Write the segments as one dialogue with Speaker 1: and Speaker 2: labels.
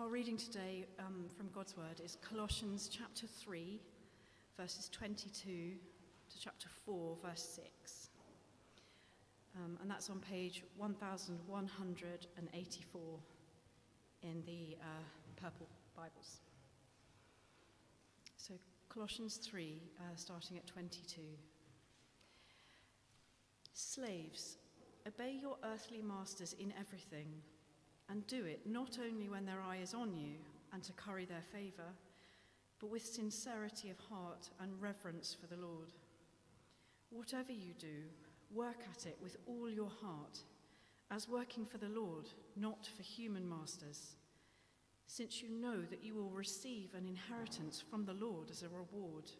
Speaker 1: Our reading today um, from God's Word is Colossians chapter 3, verses 22 to chapter 4, verse 6. Um, and that's on page 1184 in the uh, purple Bibles. So, Colossians 3, uh, starting at 22. Slaves, obey your earthly masters in everything and do it not only when their eye is on you and to curry their favour, but with sincerity of heart and reverence for the Lord. Whatever you do, work at it with all your heart, as working for the Lord, not for human masters, since you know that you will receive an inheritance from the Lord as a reward.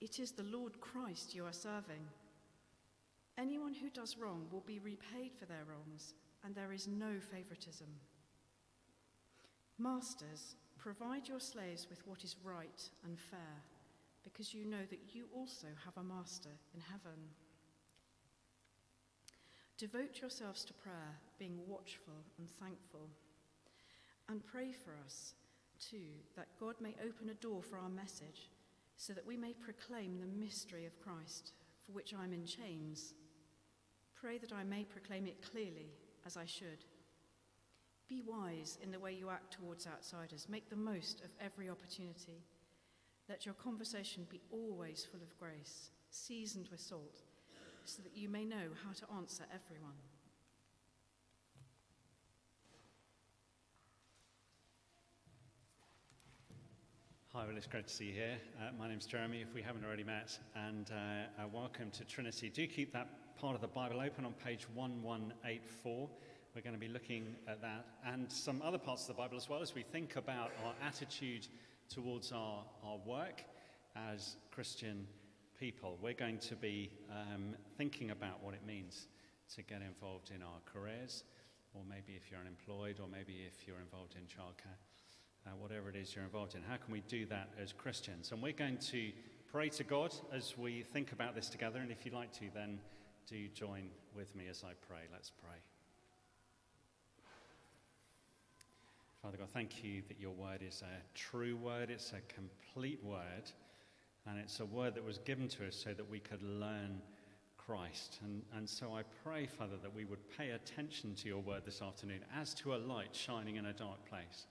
Speaker 1: It is the Lord Christ you are serving. Anyone who does wrong will be repaid for their wrongs and there is no favoritism. Masters, provide your slaves with what is right and fair, because you know that you also have a master in heaven. Devote yourselves to prayer, being watchful and thankful. And pray for us, too, that God may open a door for our message, so that we may proclaim the mystery of Christ, for which I am in chains. Pray that I may proclaim it clearly as I should. Be wise in the way you act towards outsiders. Make the most of every opportunity. Let your conversation be always full of grace, seasoned with salt, so that you may know how to answer everyone.
Speaker 2: Hi, well, it's great to see you here. Uh, my name's Jeremy, if we haven't already met, and uh, uh, welcome to Trinity. Do keep that part of the Bible open on page 1184. We're going to be looking at that and some other parts of the Bible as well as we think about our attitude towards our, our work as Christian people. We're going to be um, thinking about what it means to get involved in our careers, or maybe if you're unemployed, or maybe if you're involved in childcare. Uh, whatever it is you're involved in. How can we do that as Christians? And we're going to pray to God as we think about this together. And if you'd like to, then do you join with me as I pray. Let's pray. Father God, thank you that your word is a true word, it's a complete word, and it's a word that was given to us so that we could learn Christ. And, and so I pray, Father, that we would pay attention to your word this afternoon as to a light shining in a dark place.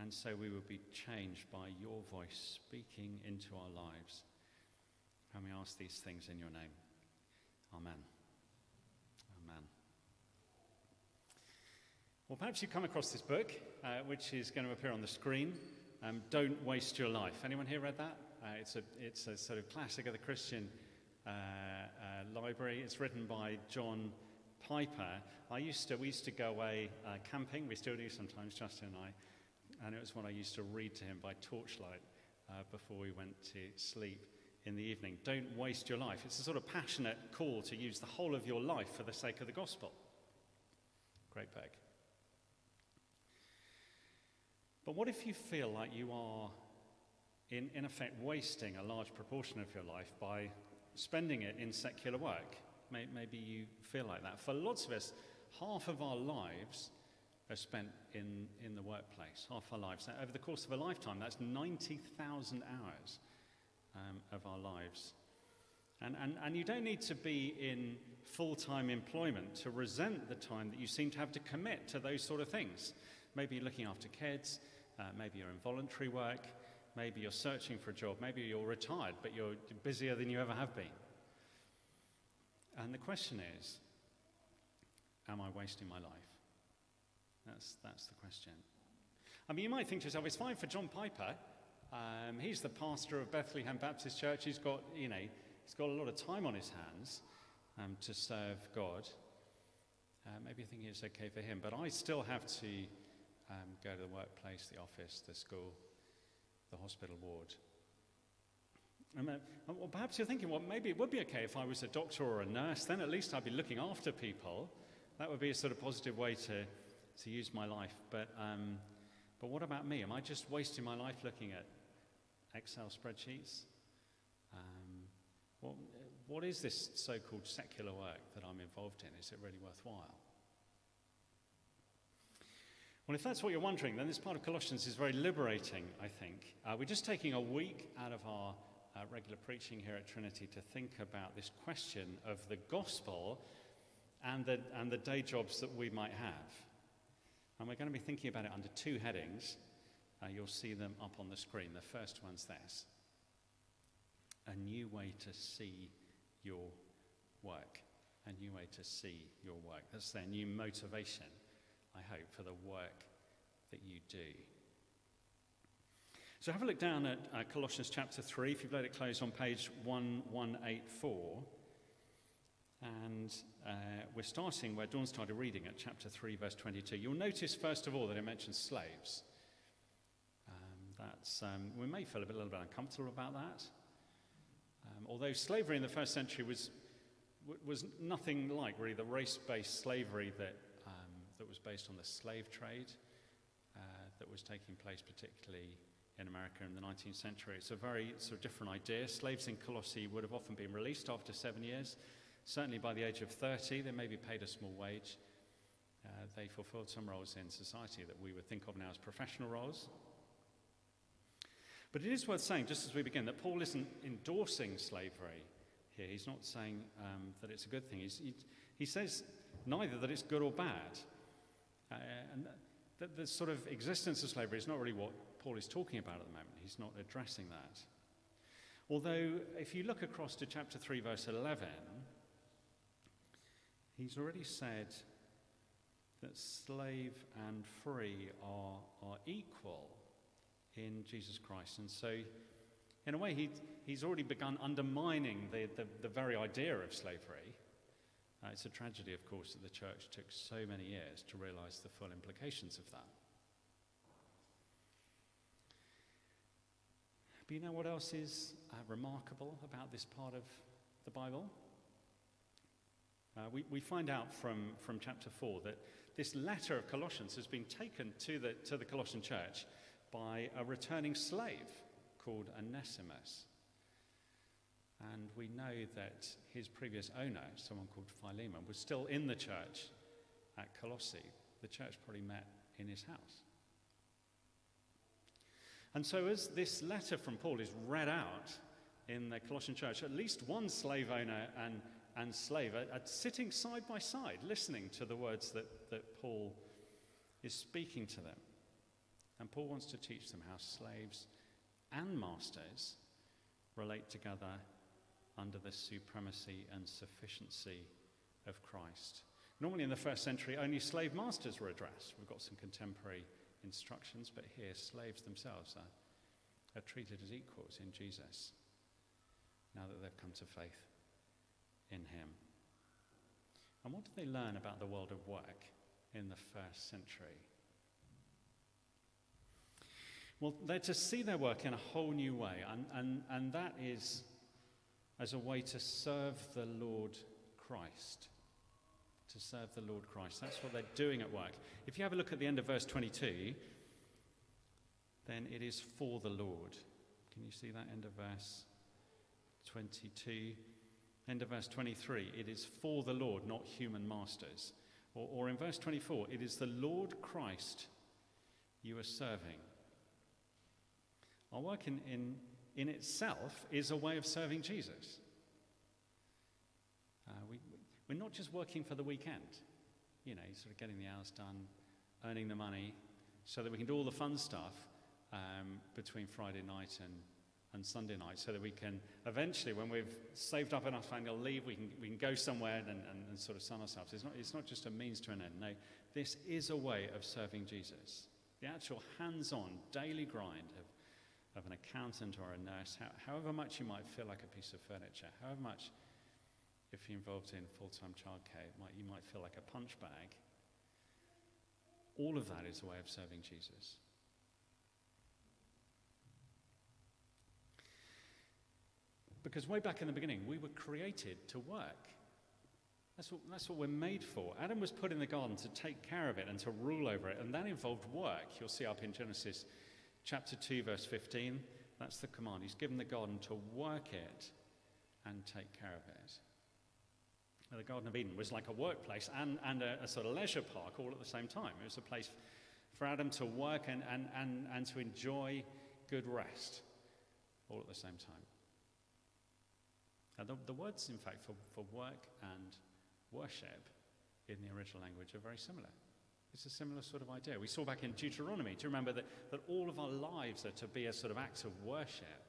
Speaker 2: And so we would be changed by your voice speaking into our lives. And we ask these things in your name. Amen. Amen. Well, perhaps you come across this book, uh, which is going to appear on the screen. Um, Don't Waste Your Life. Anyone here read that? Uh, it's, a, it's a sort of classic of the Christian uh, uh library. It's written by John Piper. I used to, we used to go away uh, camping. We still do sometimes, Justin and I. And it was what I used to read to him by torchlight uh, before we went to sleep in the evening. Don't waste your life. It's a sort of passionate call to use the whole of your life for the sake of the gospel. Great peg. But what if you feel like you are, in, in effect, wasting a large proportion of your life by spending it in secular work? Maybe you feel like that. For lots of us, half of our lives are spent in, in the workplace, half our lives. Over the course of a lifetime, that's 90,000 hours um, of our lives. And, and, and you don't need to be in full time employment to resent the time that you seem to have to commit to those sort of things. Maybe you're looking after kids, uh, maybe you're in voluntary work, maybe you're searching for a job, maybe you're retired, but you're busier than you ever have been. And the question is, am I wasting my life? That's, that's the question. I mean, you might think to yourself, it's fine for John Piper um, he's the pastor of Bethlehem Baptist Church. He's got, you know, he's got a lot of time on his hands um, to serve God. Uh, maybe you think it's okay for him, but I still have to um, go to the workplace, the office, the school, the hospital ward. And, uh, well, perhaps you're thinking, well, maybe it would be okay if I was a doctor or a nurse. Then at least I'd be looking after people. That would be a sort of positive way to, to use my life. But, um, but what about me? Am I just wasting my life looking at Excel spreadsheets? Um, what, what is this so called secular work that I'm involved in? Is it really worthwhile? Well, if that's what you're wondering, then this part of Colossians is very liberating, I think. Uh, we're just taking a week out of our uh, regular preaching here at Trinity to think about this question of the gospel and the, and the day jobs that we might have. And we're going to be thinking about it under two headings. Uh, you'll see them up on the screen. The first one's this a new way to see your work. A new way to see your work. That's their new motivation I hope, for the work that you do. So have a look down at uh, Colossians chapter 3, if you've let it close on page 1184. And uh, we're starting where Dawn started reading at chapter 3, verse 22. You'll notice, first of all, that it mentions slaves. Um, that's, um, we may feel a, bit, a little bit uncomfortable about that. Um, although slavery in the first century was, was nothing like really the race based slavery that that was based on the slave trade uh, that was taking place, particularly in America in the 19th century. It's a very sort of different idea. Slaves in Colossae would have often been released after seven years. Certainly by the age of 30, they may be paid a small wage. Uh, they fulfilled some roles in society that we would think of now as professional roles. But it is worth saying, just as we begin, that Paul isn't endorsing slavery here. He's not saying um, that it's a good thing. He, he says neither that it's good or bad. Uh, and the, the sort of existence of slavery is not really what Paul is talking about at the moment. He's not addressing that. Although, if you look across to chapter 3, verse 11, he's already said that slave and free are, are equal in Jesus Christ. And so, in a way, he, he's already begun undermining the, the, the very idea of slavery uh, it's a tragedy, of course, that the church took so many years to realize the full implications of that. But you know what else is uh, remarkable about this part of the Bible? Uh, we, we find out from, from chapter 4 that this letter of Colossians has been taken to the, to the Colossian church by a returning slave called Onesimus. And we know that his previous owner, someone called Philemon, was still in the church at Colossae. The church probably met in his house. And so, as this letter from Paul is read out in the Colossian church, at least one slave owner and, and slave are, are sitting side by side, listening to the words that, that Paul is speaking to them. And Paul wants to teach them how slaves and masters relate together under the supremacy and sufficiency of Christ. Normally in the first century, only slave masters were addressed. We've got some contemporary instructions, but here slaves themselves are, are treated as equals in Jesus now that they've come to faith in him. And what do they learn about the world of work in the first century? Well, they're to see their work in a whole new way, and, and, and that is as a way to serve the Lord Christ. To serve the Lord Christ. That's what they're doing at work. If you have a look at the end of verse 22, then it is for the Lord. Can you see that end of verse 22? End of verse 23, it is for the Lord, not human masters. Or, or in verse 24, it is the Lord Christ you are serving. Our work in, in in itself is a way of serving Jesus. Uh, we, we're not just working for the weekend, you know, sort of getting the hours done, earning the money, so that we can do all the fun stuff um, between Friday night and, and Sunday night, so that we can eventually, when we've saved up enough annual leave, we can, we can go somewhere and, and, and sort of sun ourselves. It's not, it's not just a means to an end. No, this is a way of serving Jesus. The actual hands on daily grind of of an accountant or a nurse, however much you might feel like a piece of furniture, however much, if you're involved in full time childcare, might, you might feel like a punch bag. All of that is a way of serving Jesus. Because way back in the beginning, we were created to work. That's what, that's what we're made for. Adam was put in the garden to take care of it and to rule over it, and that involved work. You'll see up in Genesis Chapter 2, verse 15, that's the command. He's given the garden to work it and take care of it. Now, the Garden of Eden was like a workplace and, and a, a, sort of leisure park all at the same time. It was a place for Adam to work and, and, and, and to enjoy good rest all at the same time. Now, the, the words, in fact, for, for work and worship in the original language are very similar. It's a similar sort of idea. We saw back in Deuteronomy, do you remember that, that all of our lives are to be a sort of act of worship?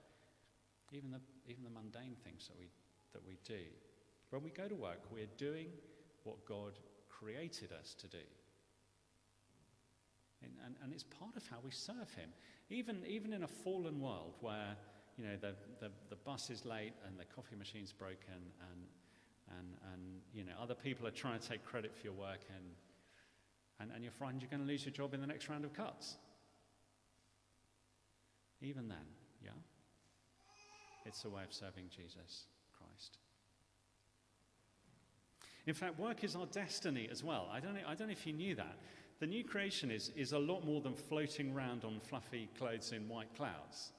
Speaker 2: Even the, even the mundane things that we, that we do. When we go to work, we're doing what God created us to do. And, and, and, it's part of how we serve Him. Even, even in a fallen world where you know, the, the, the bus is late and the coffee machine's broken and, and, and you know, other people are trying to take credit for your work and, and, and frightened you're going to lose your job in the next round of cuts. Even then, yeah? It's a way of serving Jesus Christ. In fact, work is our destiny as well. I don't know, I don't know if you knew that. The new creation is, is a lot more than floating around on fluffy clothes in white clouds.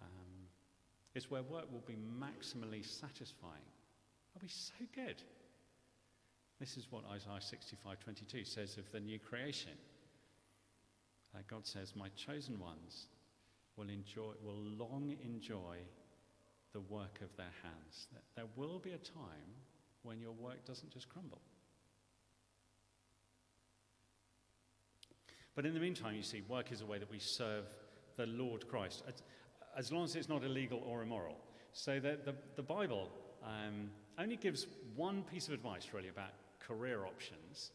Speaker 2: Um, it's where work will be maximally satisfying. It'll be so good. This is what Isaiah 65:22 says of the new creation. Uh, God says, "My chosen ones will enjoy, will long enjoy the work of their hands. There will be a time when your work doesn't just crumble. But in the meantime, you see, work is a way that we serve the Lord Christ, as long as it's not illegal or immoral. So the, the, the Bible um, only gives one piece of advice, really, about career options.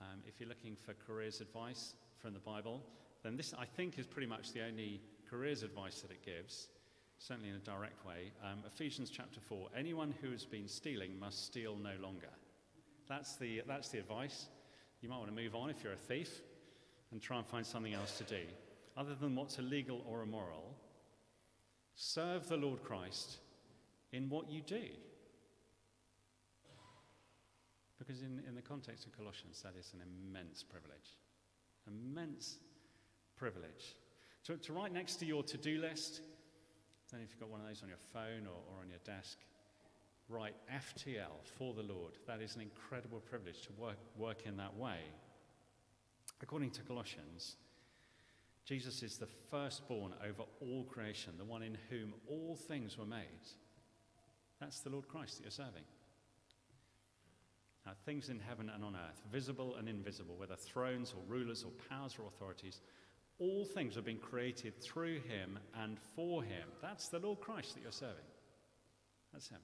Speaker 2: Um, if you're looking for careers advice from the Bible, then this, I think, is pretty much the only careers advice that it gives certainly in a direct way. Um, Ephesians chapter 4 anyone who has been stealing must steal no longer. That's the, that's the advice. You might want to move on if you're a thief and try and find something else to do. Other than what's illegal or immoral, serve the Lord Christ in what you do. Because in, in the context of Colossians, that is an immense privilege. Immense privilege. To, to write next to your to do list, don't know if you've got one of those on your phone or, or on your desk. Write FTL for the Lord. That is an incredible privilege to work, work in that way. According to Colossians, Jesus is the firstborn over all creation, the one in whom all things were made. That's the Lord Christ that you're serving. Now, things in heaven and on earth, visible and invisible, whether thrones or rulers or powers or authorities, all things have been created through him and for him. That's the Lord Christ that you're serving. That's him.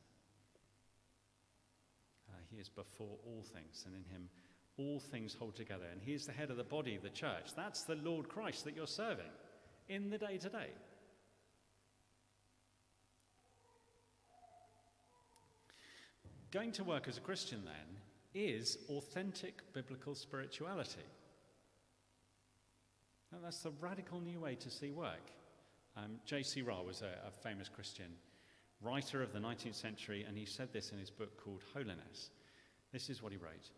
Speaker 2: Uh, he is before all things, and in him all things hold together. And he is the head of the body, the church. That's the Lord Christ that you're serving in the day to day. Going to work as a Christian, then, is authentic biblical spirituality. Now, that's the radical new way to see work. Um, J.C. Ryle was a, a famous Christian writer of the 19th century, and he said this in his book called Holiness. This is what he wrote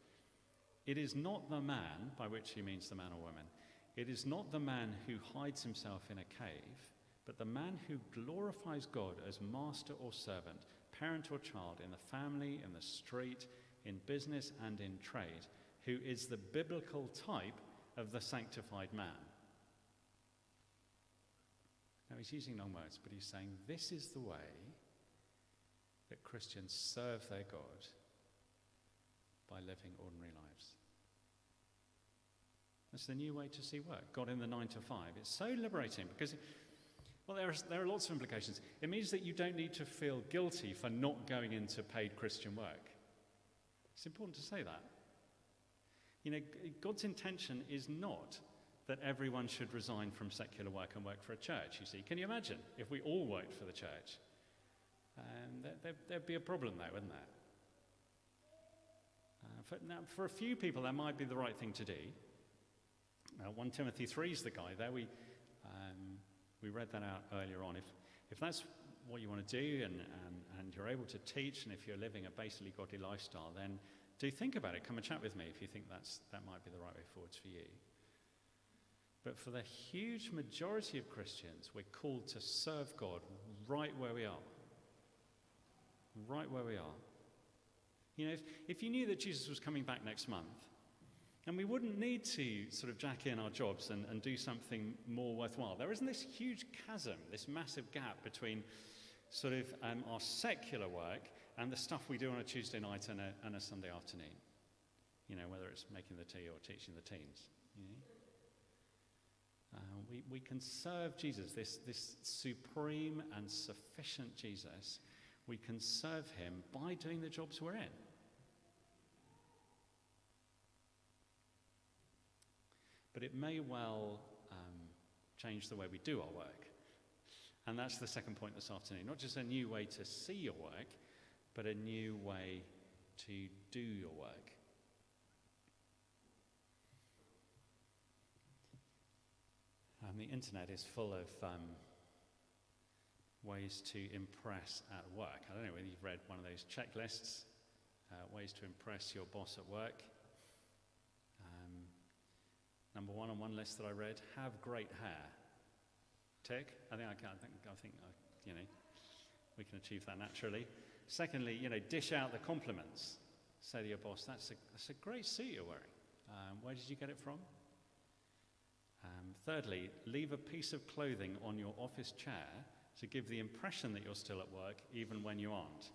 Speaker 2: It is not the man, by which he means the man or woman, it is not the man who hides himself in a cave, but the man who glorifies God as master or servant, parent or child, in the family, in the street, in business, and in trade, who is the biblical type of the sanctified man. Now, he's using long words, but he's saying this is the way that Christians serve their God by living ordinary lives. That's the new way to see work. God in the nine to five. It's so liberating because, well, there are, there are lots of implications. It means that you don't need to feel guilty for not going into paid Christian work. It's important to say that. You know, God's intention is not that everyone should resign from secular work and work for a church, you see. Can you imagine if we all worked for the church? Um, there, there'd be a problem there, wouldn't there? Uh, for, now, for a few people, that might be the right thing to do. Now, 1 Timothy 3 is the guy there. We, um, we read that out earlier on. If, if that's what you want to do and, and, and you're able to teach, and if you're living a basically godly lifestyle, then do think about it. Come and chat with me if you think that's, that might be the right way forwards for you. But for the huge majority of Christians, we're called to serve God right where we are. Right where we are. You know, if, if you knew that Jesus was coming back next month And we wouldn't need to sort of jack in our jobs and, and do something more worthwhile. There isn't this huge chasm, this massive gap between sort of um, our secular work and the stuff we do on a Tuesday night and a, and a Sunday afternoon. You know, whether it's making the tea or teaching the teens. You know? uh, we, we can serve Jesus, this, this supreme and sufficient Jesus. We can serve him by doing the jobs we're in. But it may well um, change the way we do our work. And that's the second point this afternoon. Not just a new way to see your work, but a new way to do your work. Um, the internet is full of um, ways to impress at work. I don't know whether you've read one of those checklists, uh, ways to impress your boss at work. Um, number one on one list that I read: have great hair. Tick. I think I can. I think. I think. I, you know, we can achieve that naturally. Secondly, you know, dish out the compliments. Say to your boss, "That's a that's a great suit you're wearing. Um, where did you get it from?" Um, thirdly, leave a piece of clothing on your office chair to give the impression that you're still at work, even when you aren't.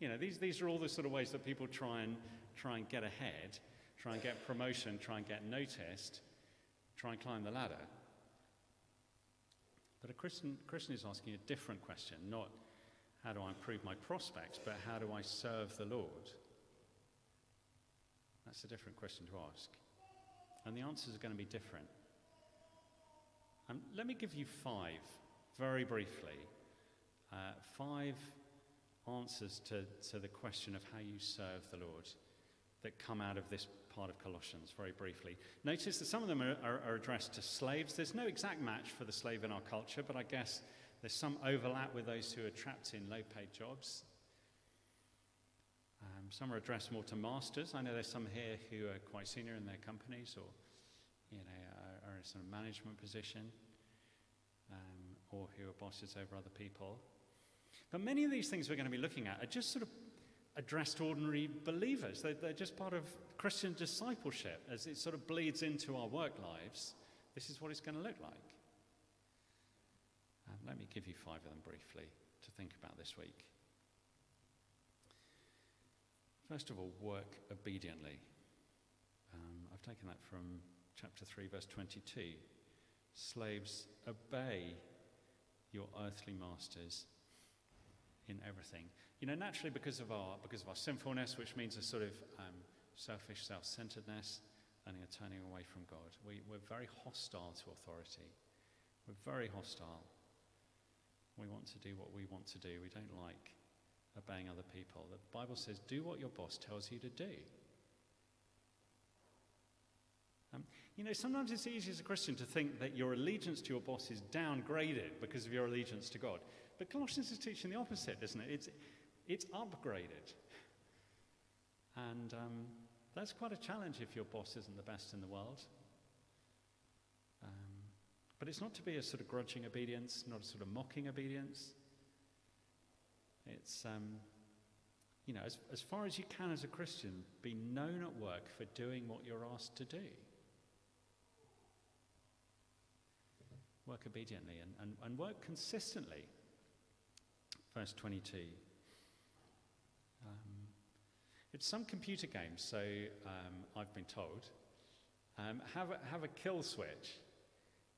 Speaker 2: You know, these, these are all the sort of ways that people try and, try and get ahead, try and get promotion, try and get noticed, try and climb the ladder. But a Christian, Christian is asking a different question, not how do I improve my prospects, but how do I serve the Lord? That's a different question to ask. And the answers are going to be different. Um, let me give you five, very briefly, uh, five answers to, to the question of how you serve the Lord that come out of this part of Colossians, very briefly. Notice that some of them are, are, are, addressed to slaves. There's no exact match for the slave in our culture, but I guess there's some overlap with those who are trapped in low paid jobs. Um, some are addressed more to masters. I know there's some here who are quite senior in their companies or you know, are, are in some management position um, or who are bosses over other people. But many of these things we're going to be looking at are just sort of addressed ordinary believers. They're, they're just part of Christian discipleship as it sort of bleeds into our work lives. This is what it's going to look like. Um, let me give you five of them briefly to think about this week. First of all, work obediently. Um, I've taken that from chapter 3, verse 22. Slaves, obey your earthly masters in everything. You know, naturally, because of our, because of our sinfulness, which means a sort of um, selfish self centeredness and a turning away from God, we, we're very hostile to authority. We're very hostile. We want to do what we want to do. We don't like obeying other people. The Bible says, do what your boss tells you to do. Um, you know, sometimes it's easy as a Christian to think that your allegiance to your boss is downgraded because of your allegiance to God. But Colossians is teaching the opposite, isn't it? It's, it's upgraded. And um, that's quite a challenge if your boss isn't the best in the world. Um, but it's not to be a sort of grudging obedience, not a sort of mocking obedience. It's, um, you know, as, as far as you can as a Christian, be known at work for doing what you're asked to do. Work obediently and, and, and work consistently. Verse 22. Um, it's some computer games, so um, I've been told, um, have, a, have a kill switch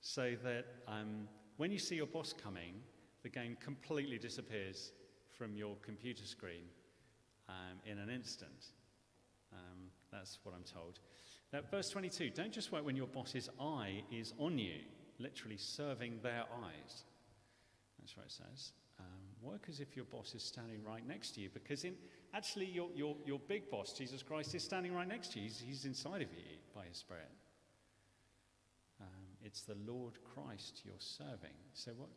Speaker 2: so that um, when you see your boss coming, the game completely disappears from your computer screen um, in an instant. Um, that's what I'm told. Now, verse 22 don't just work when your boss's eye is on you literally serving their eyes. That's what it says. Um, work as if your boss is standing right next to you, because in, actually, your, your, your big boss, Jesus Christ, is standing right next to you. He's, he's inside of you by His Spirit. Um, it's the Lord Christ you're serving. So, what,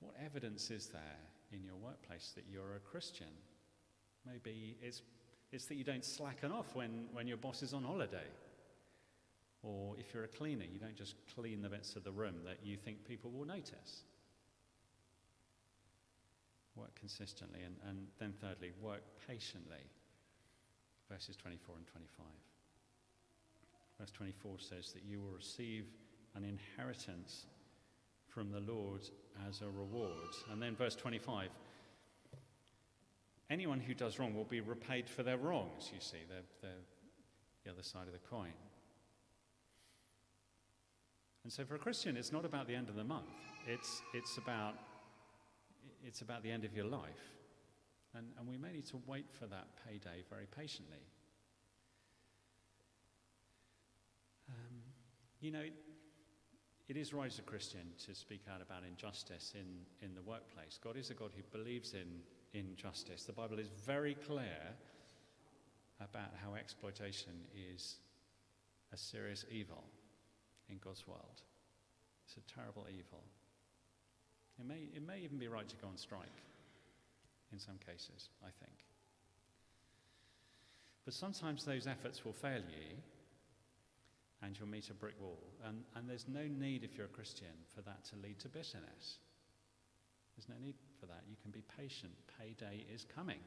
Speaker 2: what evidence is there in your workplace that you're a Christian? Maybe it's, it's that you don't slacken off when, when your boss is on holiday. Or if you're a cleaner, you don't just clean the bits of the room that you think people will notice. Work consistently. And, and then, thirdly, work patiently. Verses 24 and 25. Verse 24 says that you will receive an inheritance from the Lord as a reward. And then verse 25 anyone who does wrong will be repaid for their wrongs, you see, they're, they're the other side of the coin. And so for a Christian, it's not about the end of the month, it's, it's, about, it's about the end of your life. And, and we may need to wait for that payday very patiently. Um, you know, it is right as a Christian to speak out about injustice in, in the workplace. God is a God who believes in injustice. The Bible is very clear about how exploitation is a serious evil in God's world. It's a terrible evil. It may, it may even be right to go on strike in some cases, I think. But sometimes those efforts will fail you and you'll meet a brick wall. And, and there's no need, if you're a Christian, for that to lead to bitterness. There's no need for that. You can be patient. Payday is coming.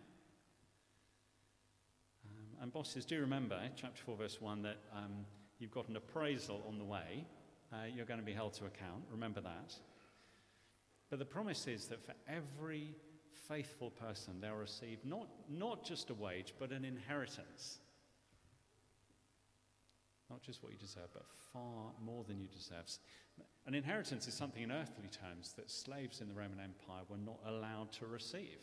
Speaker 2: Um, and bosses, do remember, chapter 4, verse 1, that um, you've got an appraisal on the way. Uh, you're going to be held to account. Remember that. But the promise is that for every faithful person, they'll receive not, not just a wage, but an inheritance. Not just what you deserve, but far more than you deserve. An inheritance is something in earthly terms that slaves in the Roman Empire were not allowed to receive.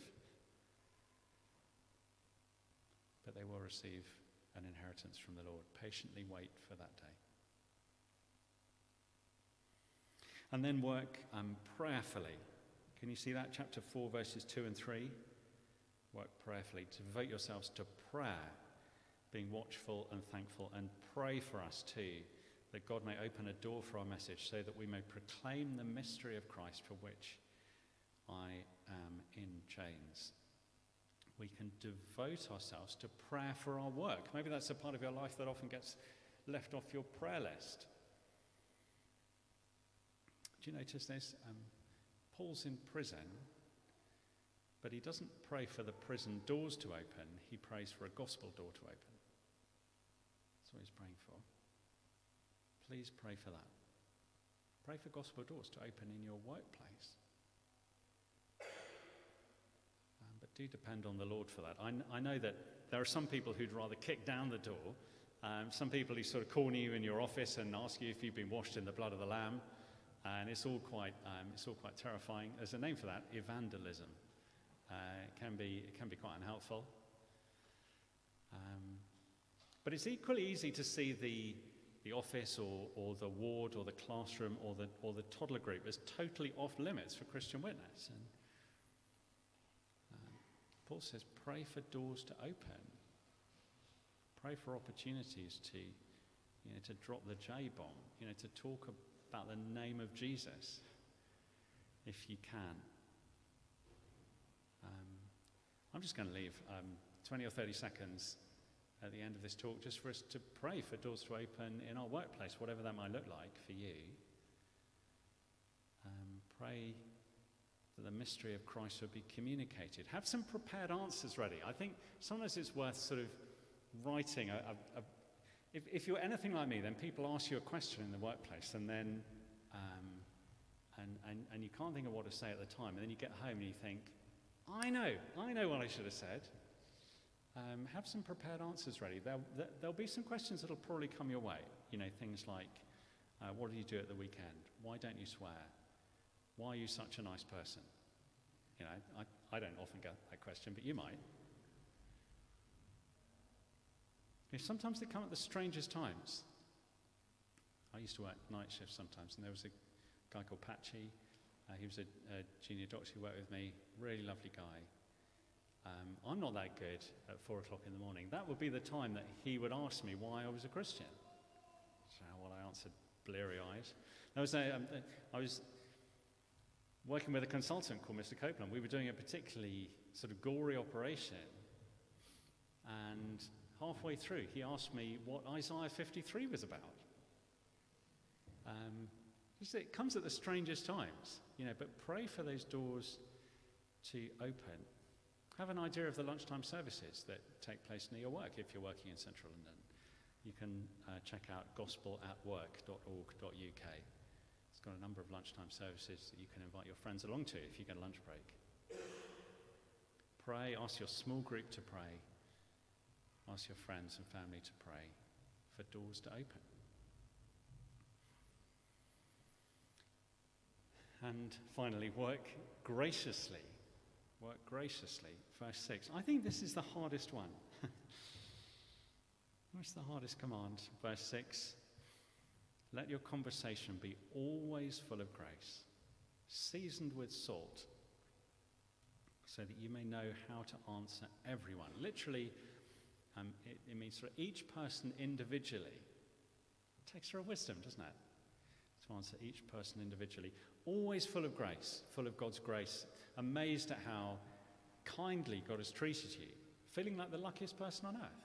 Speaker 2: But they will receive an inheritance from the Lord. Patiently wait for that day. And then work um, prayerfully. Can you see that? Chapter 4, verses 2 and 3. Work prayerfully. To devote yourselves to prayer being watchful and thankful, and pray for us too, that God may open a door for our message so that we may proclaim the mystery of Christ for which I am in chains. We can devote ourselves to prayer for our work. Maybe that's a part of your life that often gets left off your prayer list. Do you notice this? Um, Paul's in prison, but he doesn't pray for the prison doors to open, he prays for a gospel door to open That's what he's praying for. Please pray for that. Pray for gospel doors to open in your workplace. Um, but do depend on the Lord for that. I, I, know that there are some people who'd rather kick down the door. Um, some people who sort of corner you in your office and ask you if you've been washed in the blood of the Lamb. And it's all quite, um, it's all quite terrifying. There's a name for that, evangelism. Uh, it, can be, it can be quite unhelpful. Um, but it's equally easy to see the, the office or, or the ward or the classroom or the, or the toddler group as totally off limits for Christian witness. And um, Paul says, pray for doors to open. Pray for opportunities to, you know, to drop the J bomb, you know, to talk about the name of Jesus if you can. Um, I'm just going to leave um, 20 or 30 seconds at the end of this talk just for us to pray for doors to open in our workplace, whatever that might look like for you. Um, pray that the mystery of Christ will be communicated. Have some prepared answers ready. I think sometimes it's worth sort of writing a, a, a if, if, you're anything like me, then people ask you a question in the workplace and then um, and, and, and you can't think of what to say at the time. And then you get home and you think, I know, I know what I should have said. Um, have some prepared answers ready. There'll, there'll be some questions that'll probably come your way. You know, things like, uh, what do you do at the weekend? Why don't you swear? Why are you such a nice person? You know, I, I don't often get that question, but you might. You know, sometimes they come at the strangest times. I used to work night shifts sometimes, and there was a guy called Patchy. Uh, he was a, a junior doctor who worked with me, really lovely guy. Um, I'm not that good at four o'clock in the morning. That would be the time that he would ask me why I was a Christian. So, well, I answered bleary eyed. Was, um, I was working with a consultant called Mr. Copeland. We were doing a particularly sort of gory operation. And halfway through, he asked me what Isaiah 53 was about. Um, it comes at the strangest times, you know, but pray for those doors to open have an idea of the lunchtime services that take place near your work if you're working in central London. you can uh, check out gospelatwork.org.uk. It's got a number of lunchtime services that you can invite your friends along to if you get a lunch break. Pray, ask your small group to pray, ask your friends and family to pray for doors to open. And finally, work graciously. Work graciously. Verse 6. I think this is the hardest one. What's the hardest command? Verse 6 Let your conversation be always full of grace, seasoned with salt, so that you may know how to answer everyone. Literally, um, it, it, means for each person individually. It takes her wisdom, doesn't it? To answer each person individually. Always full of grace, full of God's grace, amazed at how kindly God has treated you, feeling like the luckiest person on earth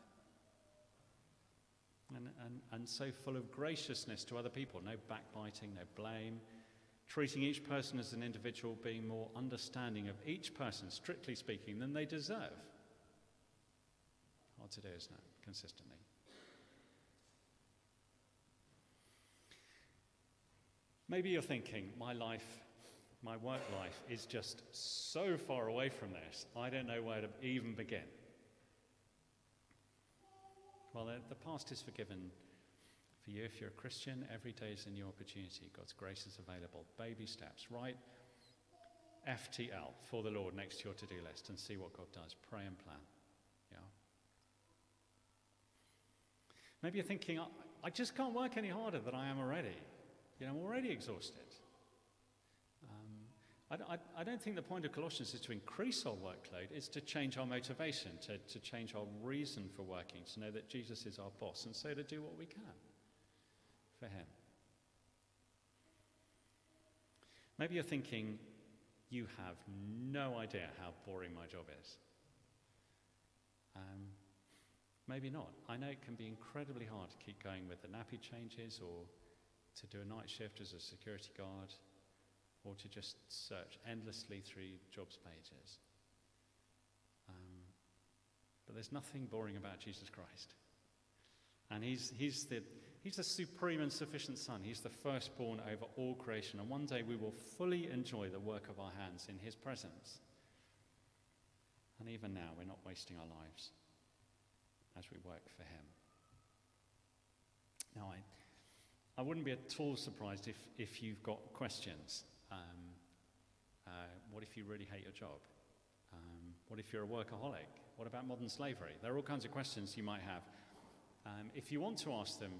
Speaker 2: and, and, and so full of graciousness to other people, no backbiting, no blame, treating each person as an individual, being more understanding of each person, strictly speaking, than they deserve. Hard to do, isn't? Consistently. Maybe you're thinking, my life, my work life is just so far away from this, I don't know where to even begin. Well, the, the past is forgiven for you. If you're a Christian, every day is a new opportunity. God's grace is available. Baby steps. Write FTL for the Lord next to your to do list and see what God does. Pray and plan. Yeah. Maybe you're thinking, I, I just can't work any harder than I am already. You know, I'm already exhausted. I, I, I, don't think the point of Colossians is to increase our workload, it's to change our motivation, to, to change our reason for working, to know that Jesus is our boss, and so to do what we can for Him. Maybe you're thinking, you have no idea how boring my job is. Um, maybe not. I know it can be incredibly hard to keep going with the nappy changes or to do a night shift as a security guard or to just search endlessly through jobs pages. Um, but there's nothing boring about Jesus Christ. And he's, he's, the, he's the supreme and sufficient Son. He's the firstborn over all creation. And one day we will fully enjoy the work of our hands in his presence. And even now, we're not wasting our lives as we work for him. Now, I, I wouldn't be at all surprised if, if you've got questions um, uh, what if you really hate your job? Um, what if you're a workaholic? What about modern slavery? There are all kinds of questions you might have. Um, if you want to ask them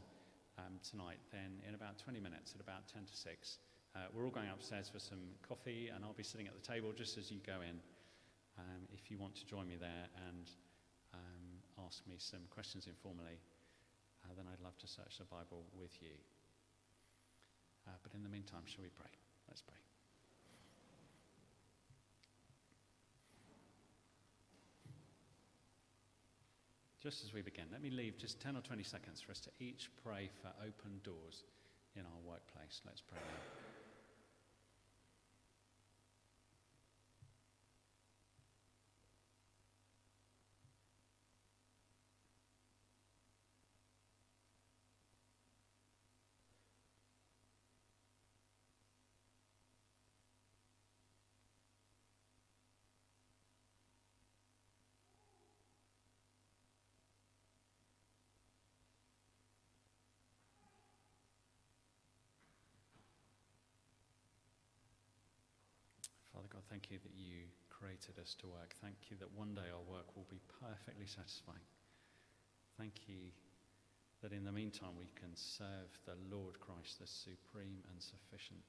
Speaker 2: um, tonight, then in about 20 minutes, at about 10 to 6, uh, we're all going upstairs for some coffee, and I'll be sitting at the table just as you go in. Um, if you want to join me there and ask me some questions informally, uh, then I'd love to search the Bible with you. Uh, but in the meantime, shall we pray? Let's pray. Just as we begin, let me leave just 10 or 20 seconds for us to each pray for open doors in our workplace. Let's pray now. God, thank you that you created us to work. Thank you that one day our work will be perfectly satisfying. Thank you that in the meantime we can serve the Lord Christ, the supreme and sufficient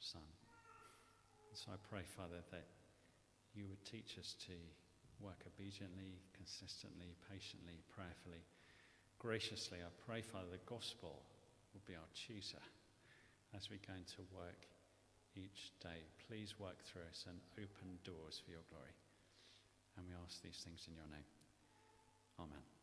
Speaker 2: Son. And so I pray, Father, that you would teach us to work obediently, consistently, patiently, prayerfully, graciously. I pray, Father, the gospel will be our tutor as we go into work each day. Please work through us and open doors for your glory. And we ask these things in your name. Amen.